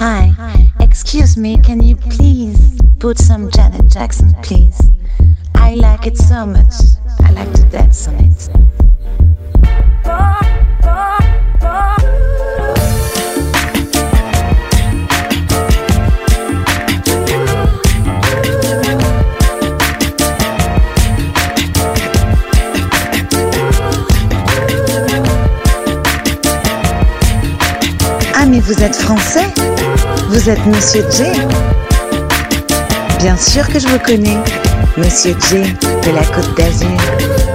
Hi. Excuse me, can you please put some Janet Jackson, please? I like it so much. I like to dance on it. Ah mais vous êtes français Vous êtes Monsieur J Bien sûr que je vous connais. Monsieur J de la Côte d'Azur.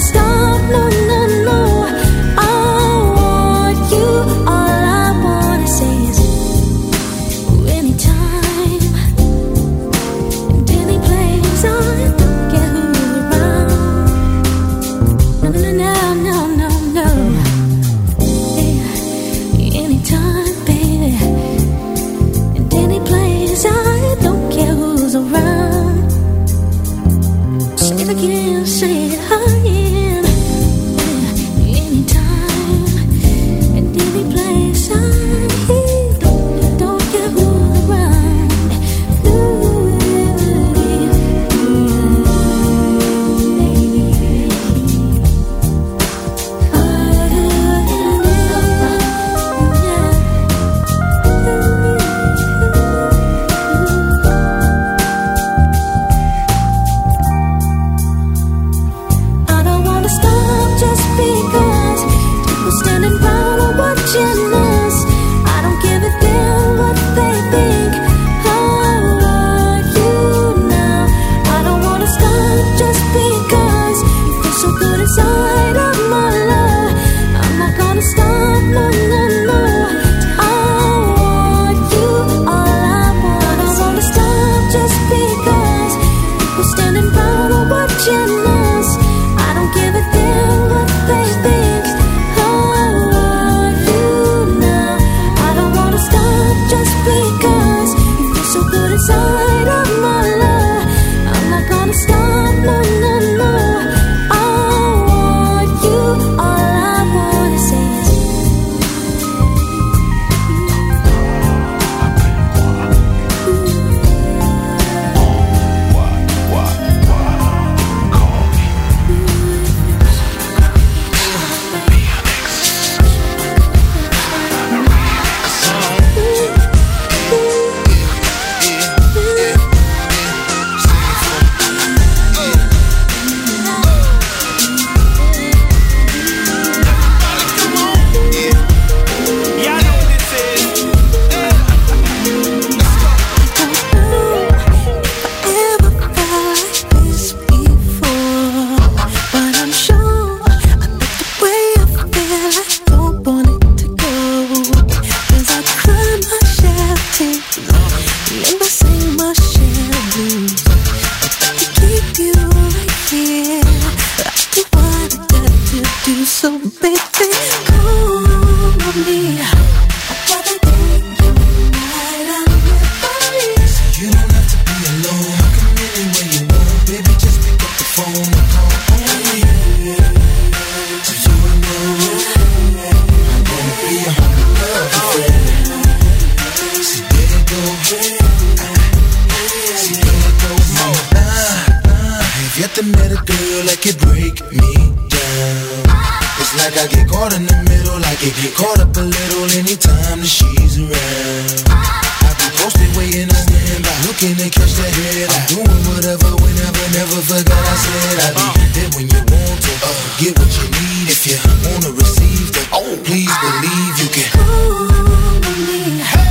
stop feel like it break me down. It's like I get caught in the middle Like it get caught up a little Anytime that she's around. I be posted waiting on standby Looking to catch that head. I'm doing whatever, whenever, never forgot I said. I'd be there when you want to uh, Get what you need. If you wanna receive it oh, Please believe you can. Ooh, believe.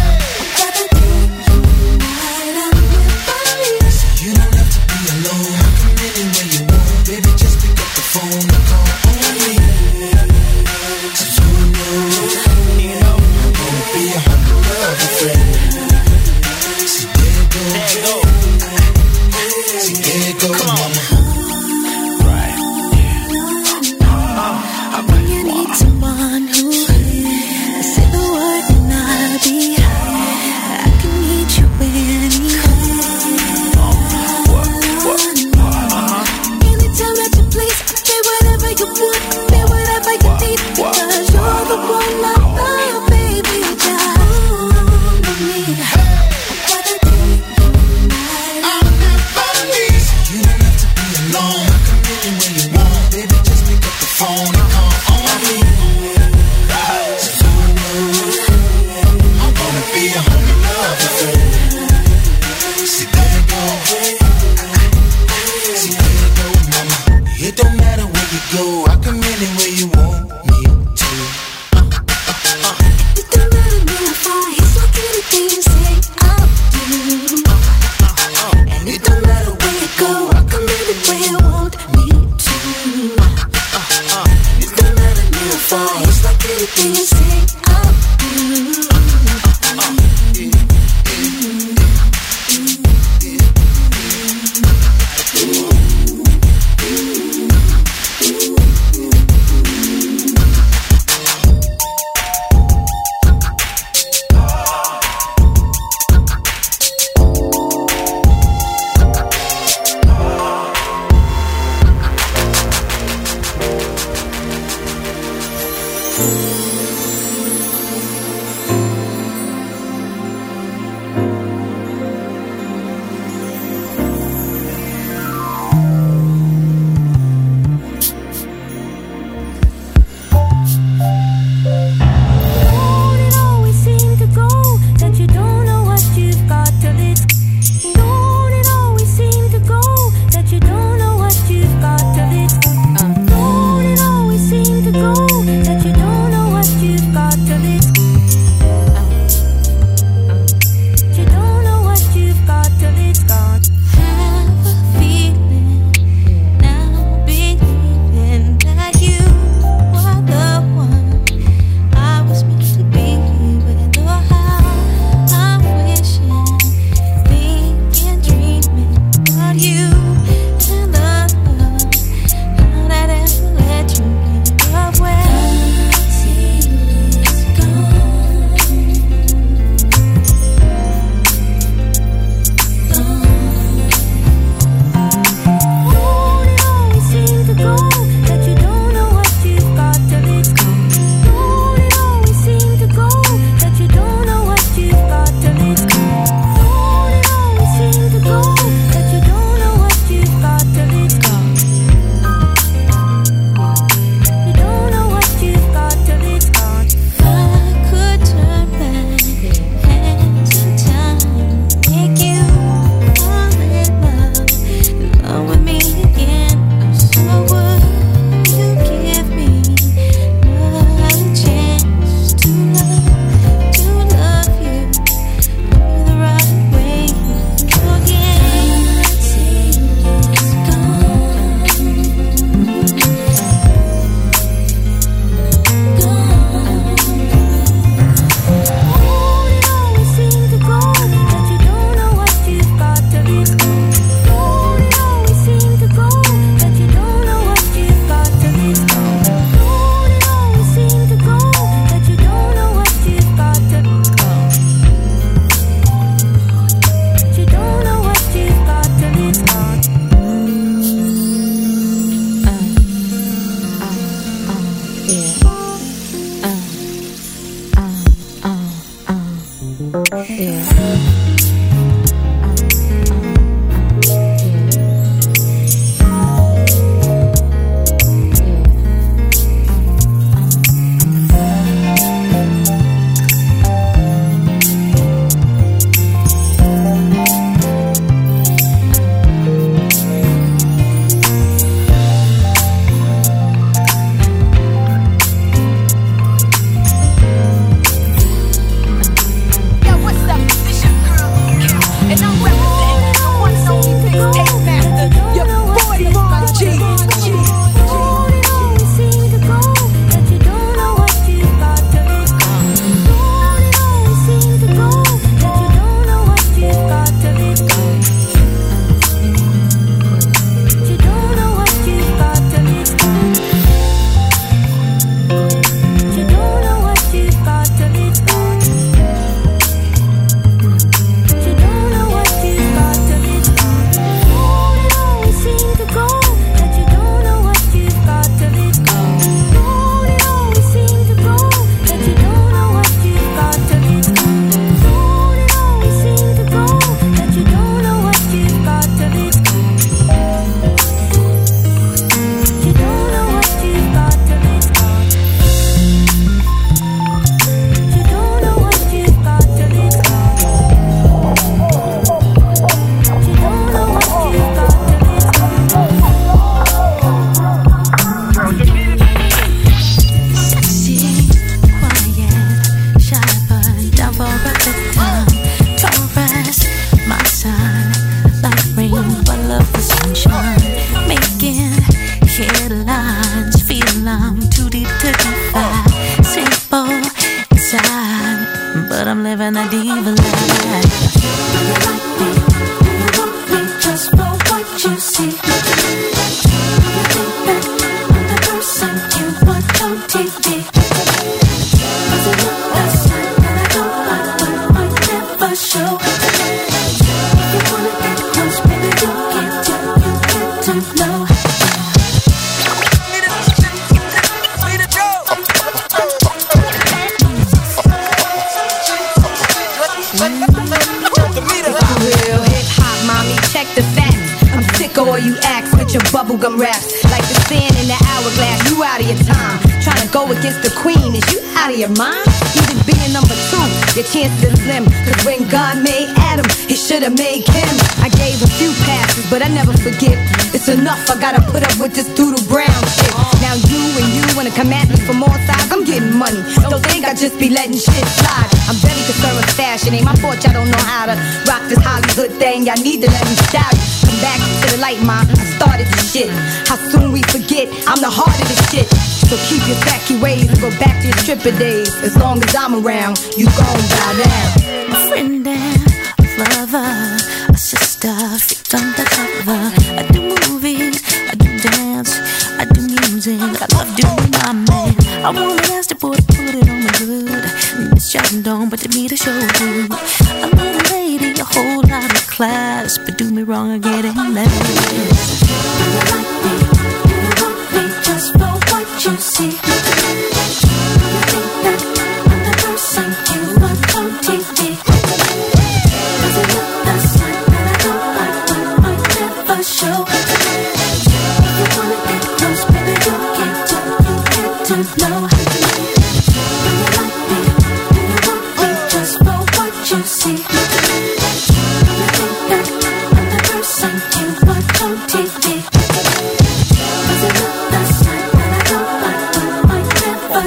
Days. As long as I'm around, you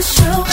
show.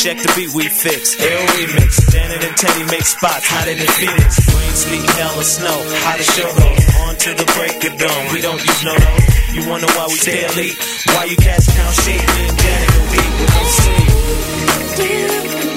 Check the beat we fix. Ill remix. Janet and Teddy make spots hotter than Phoenix. Rain, sleet, hell, or snow. How the show goes. On to the break of dawn. We don't use no those. You wonder why we stay elite? Why you cats count shit? Me and Janet no sleep.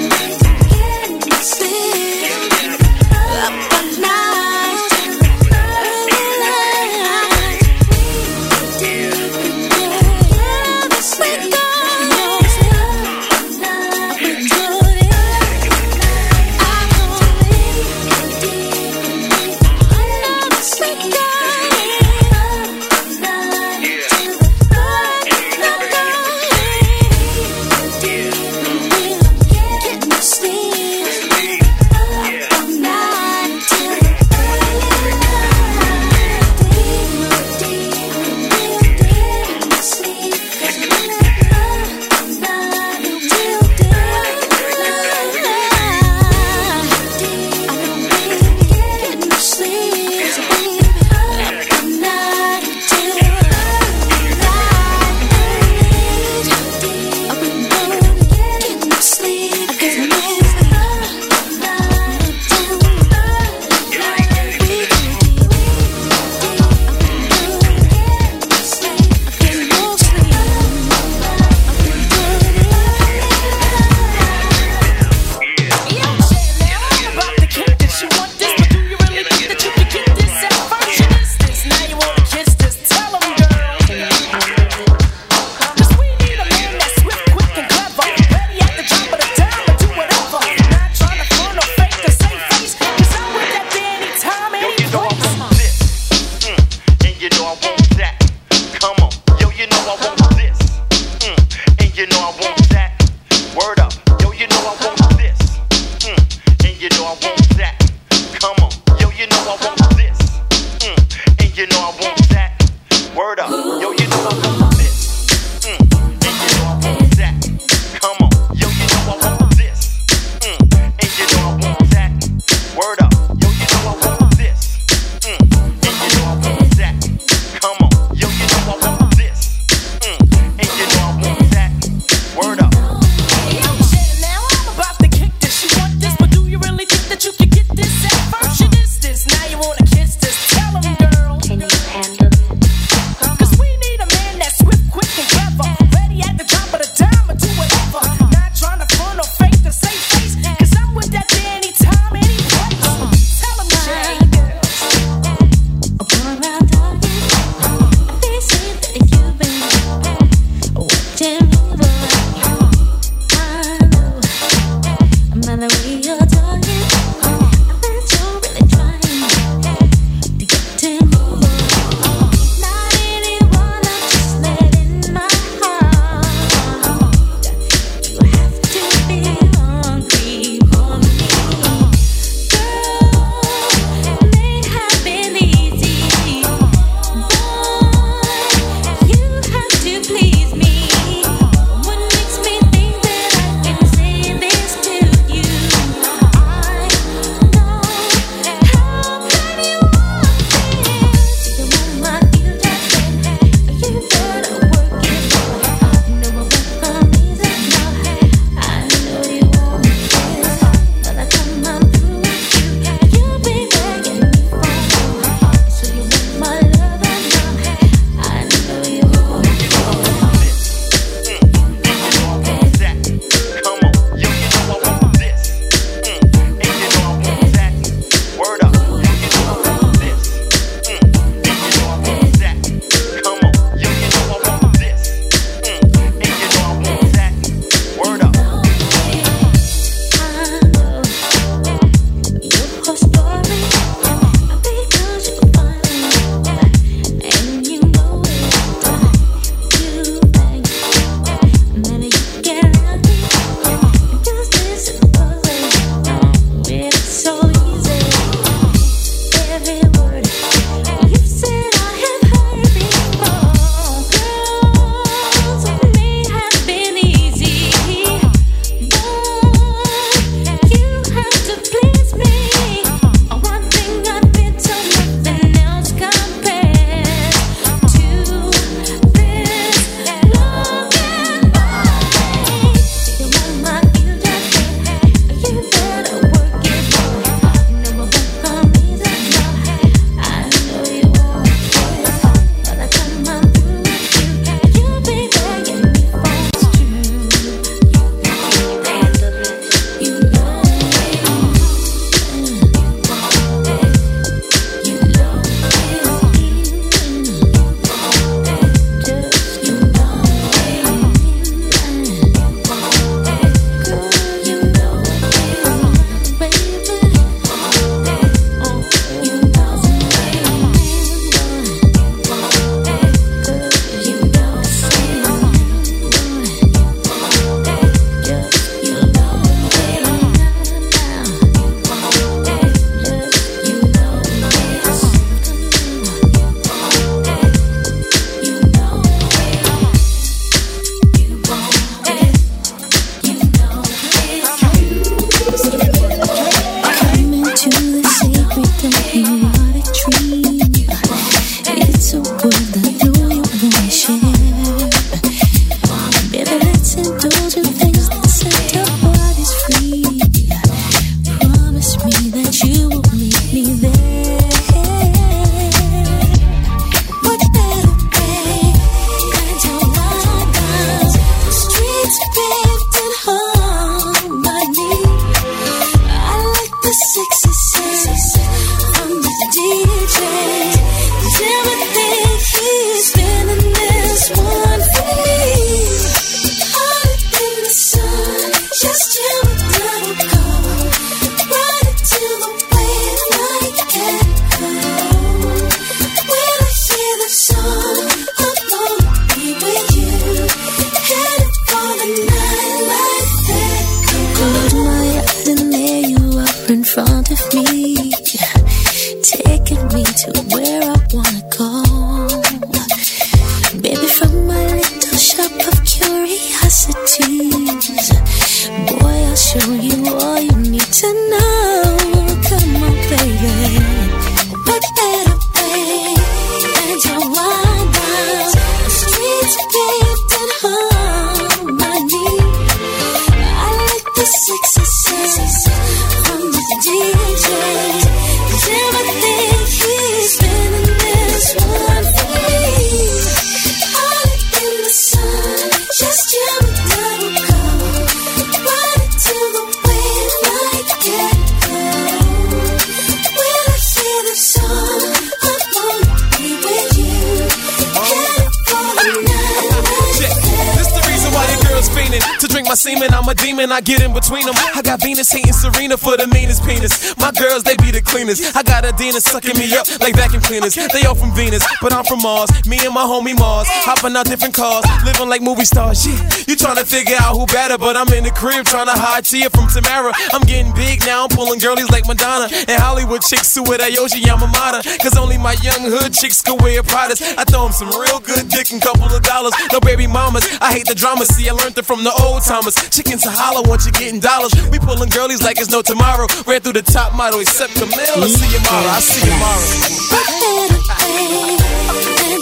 Cleanest. I Adina sucking me up like vacuum cleaners. They all from Venus, but I'm from Mars. Me and my homie Mars, hopping out different cars, living like movie stars. Yeah, you trying to figure out who better, but I'm in the crib trying to hide Tia from Tamera. I'm getting big now, I'm pulling girlies like Madonna. And Hollywood chicks who wear that Yohji Yamamoto. Cause only my young hood chicks could wear Pradas. I throw 'em some real good dick and couple of dollars. No baby mamas, I hate the drama. See, I learned it from the old timers. Chickens are holler once you're getting dollars. We pulling girlies like it's no tomorrow. Ran through the top model except Camille. I see you tomorrow, I see you tomorrow.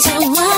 Sexy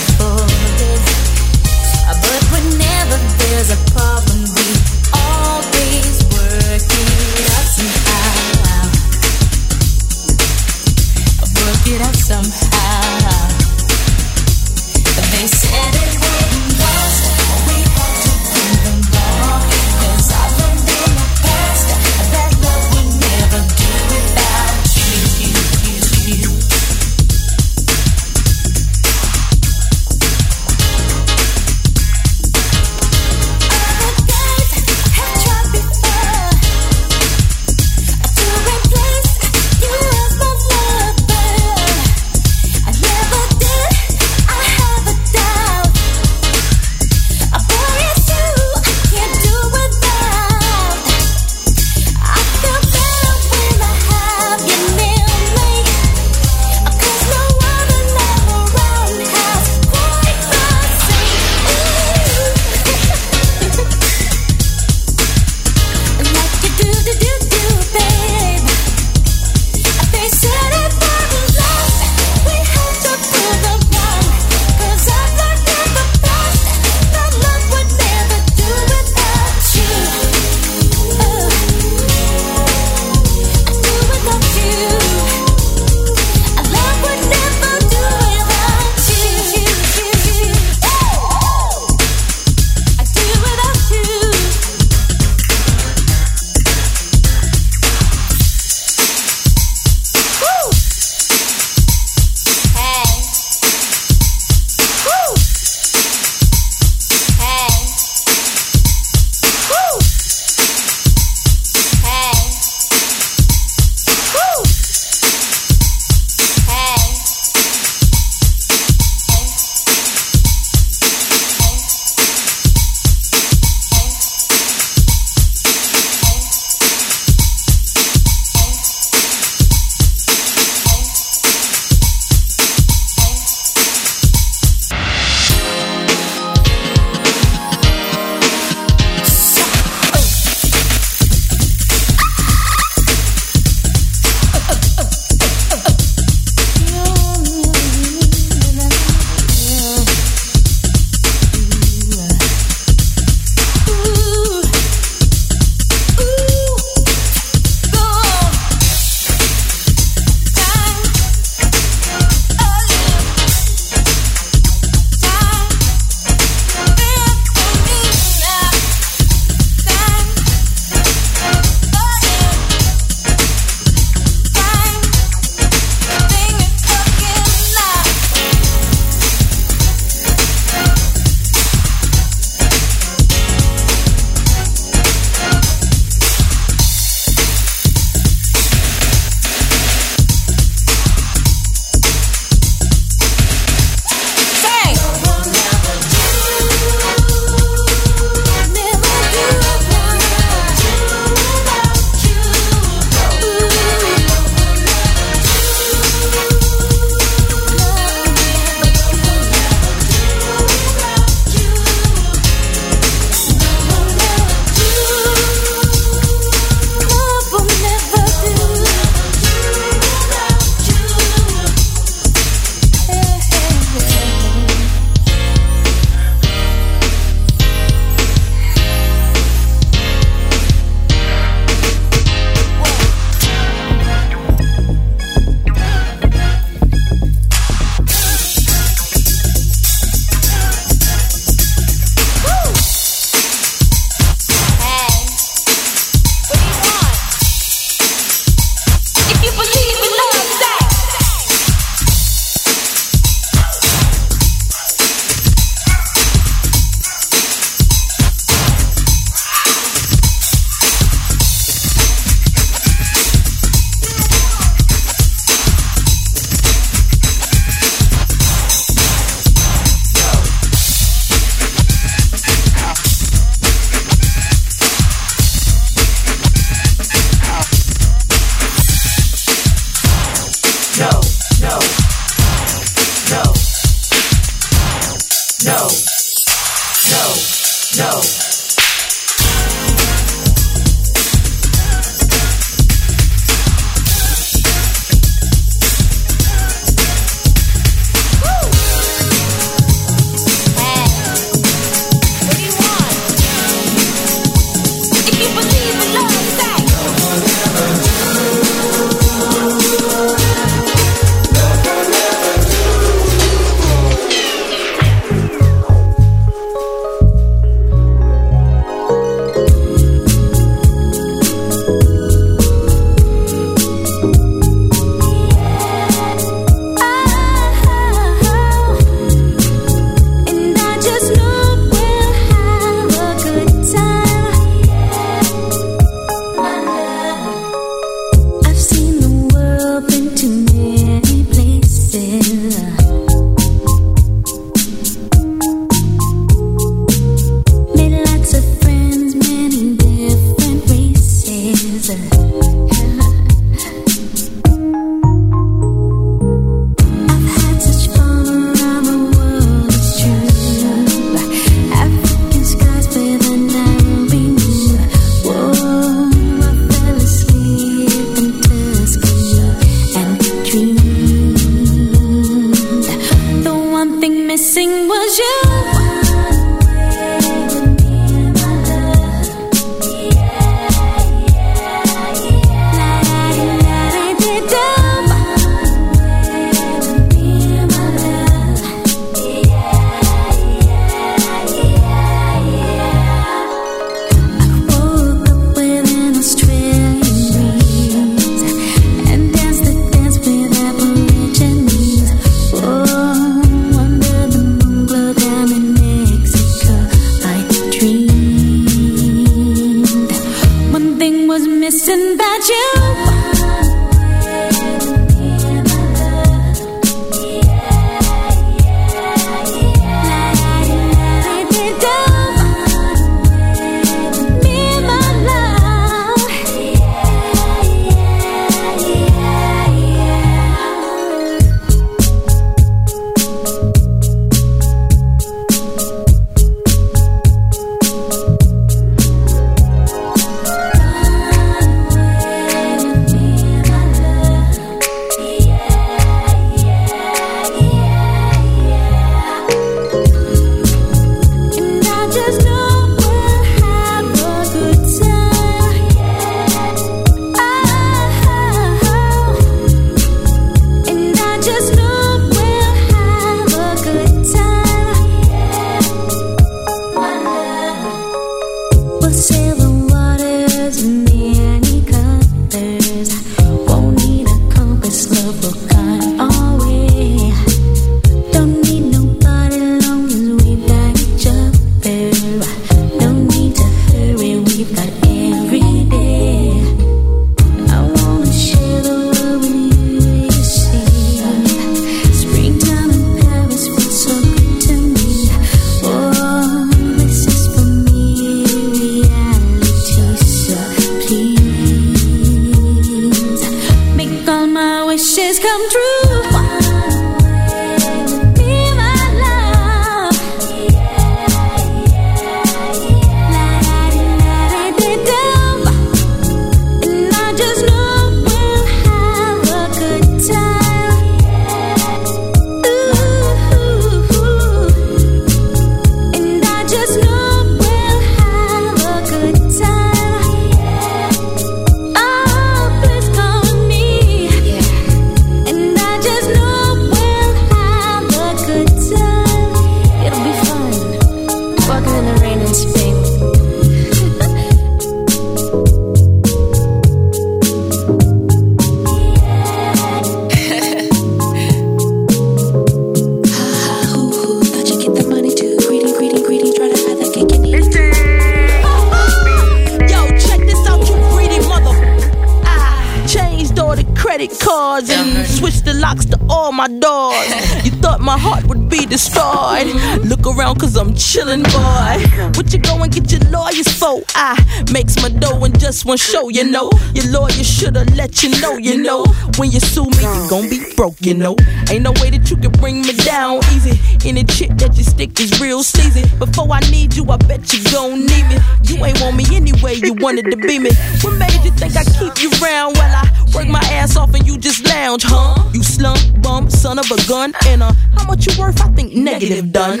one show, you know. Your lawyer shoulda let you know, you know. When you sue me, you gon' be broke, you know. Ain't no way that you can bring me down easy. Any chick that you stick is real seasoned. Before I need you, I bet you gon' need me. You ain't want me anyway, you wanted to be me. What made you think I keep you round while I work my ass off and you just lounge, huh? You slump, bum, son of a gun, and uh, how much you worth? I think negative done.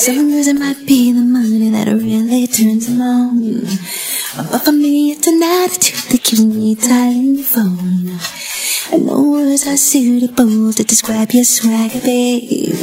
Some it might be the money that really turns them on. But for me, it's an attitude that keeps me tight in the phone. And no words are suitable to describe your swagger, babe.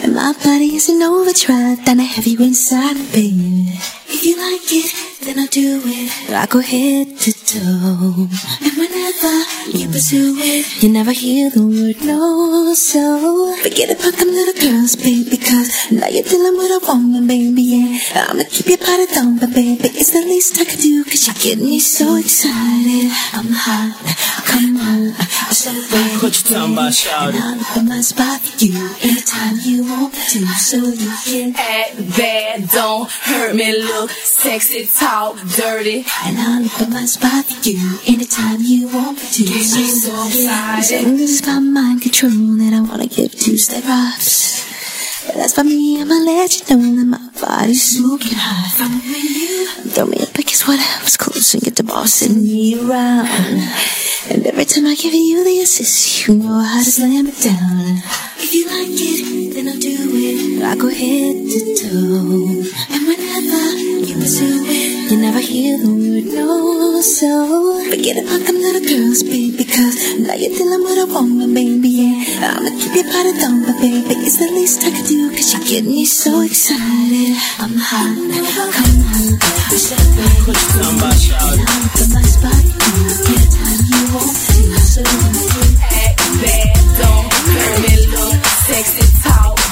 And my body is an overdrive, I have you inside, babe. If you like it, then I'll do it. I go head to toe. And whenever you pursue it, you never hear the word no. So forget about them little girls, babe, because now you're dealing with a woman, baby. Yeah, I'ma keep your body down, but baby, it's the least I could do, cause you get me so excited. I'm hot, come on, so ready. What you talking about, And shawty? I'll put my spot for you anytime you want to, so you can Act bad, don't hurt me. Look sexy, talk dirty. And I'll put my spot for you anytime you want me to. Get me so excited. it's about mind control that I wanna give two step ups. As for me, I'ma let you know that my body's smoking hot. Throw me up against whatever's close and get the bossing me around. And every time I give you the assist, you know how to slam it down. If you like it, then I'll do it. I go head to toe. And whenever you pursue it, you never hear the word no. So forget about them little girls, baby, because now you're dealing with a woman, baby. Yeah, I'ma keep your body down, but baby, it's the least I could do, cause you get me so excited. I'm hot, come on, talking about, shawty? And I'll my spot on you anytime you want to. So Act bad, don't hurt me. Look sexy, talk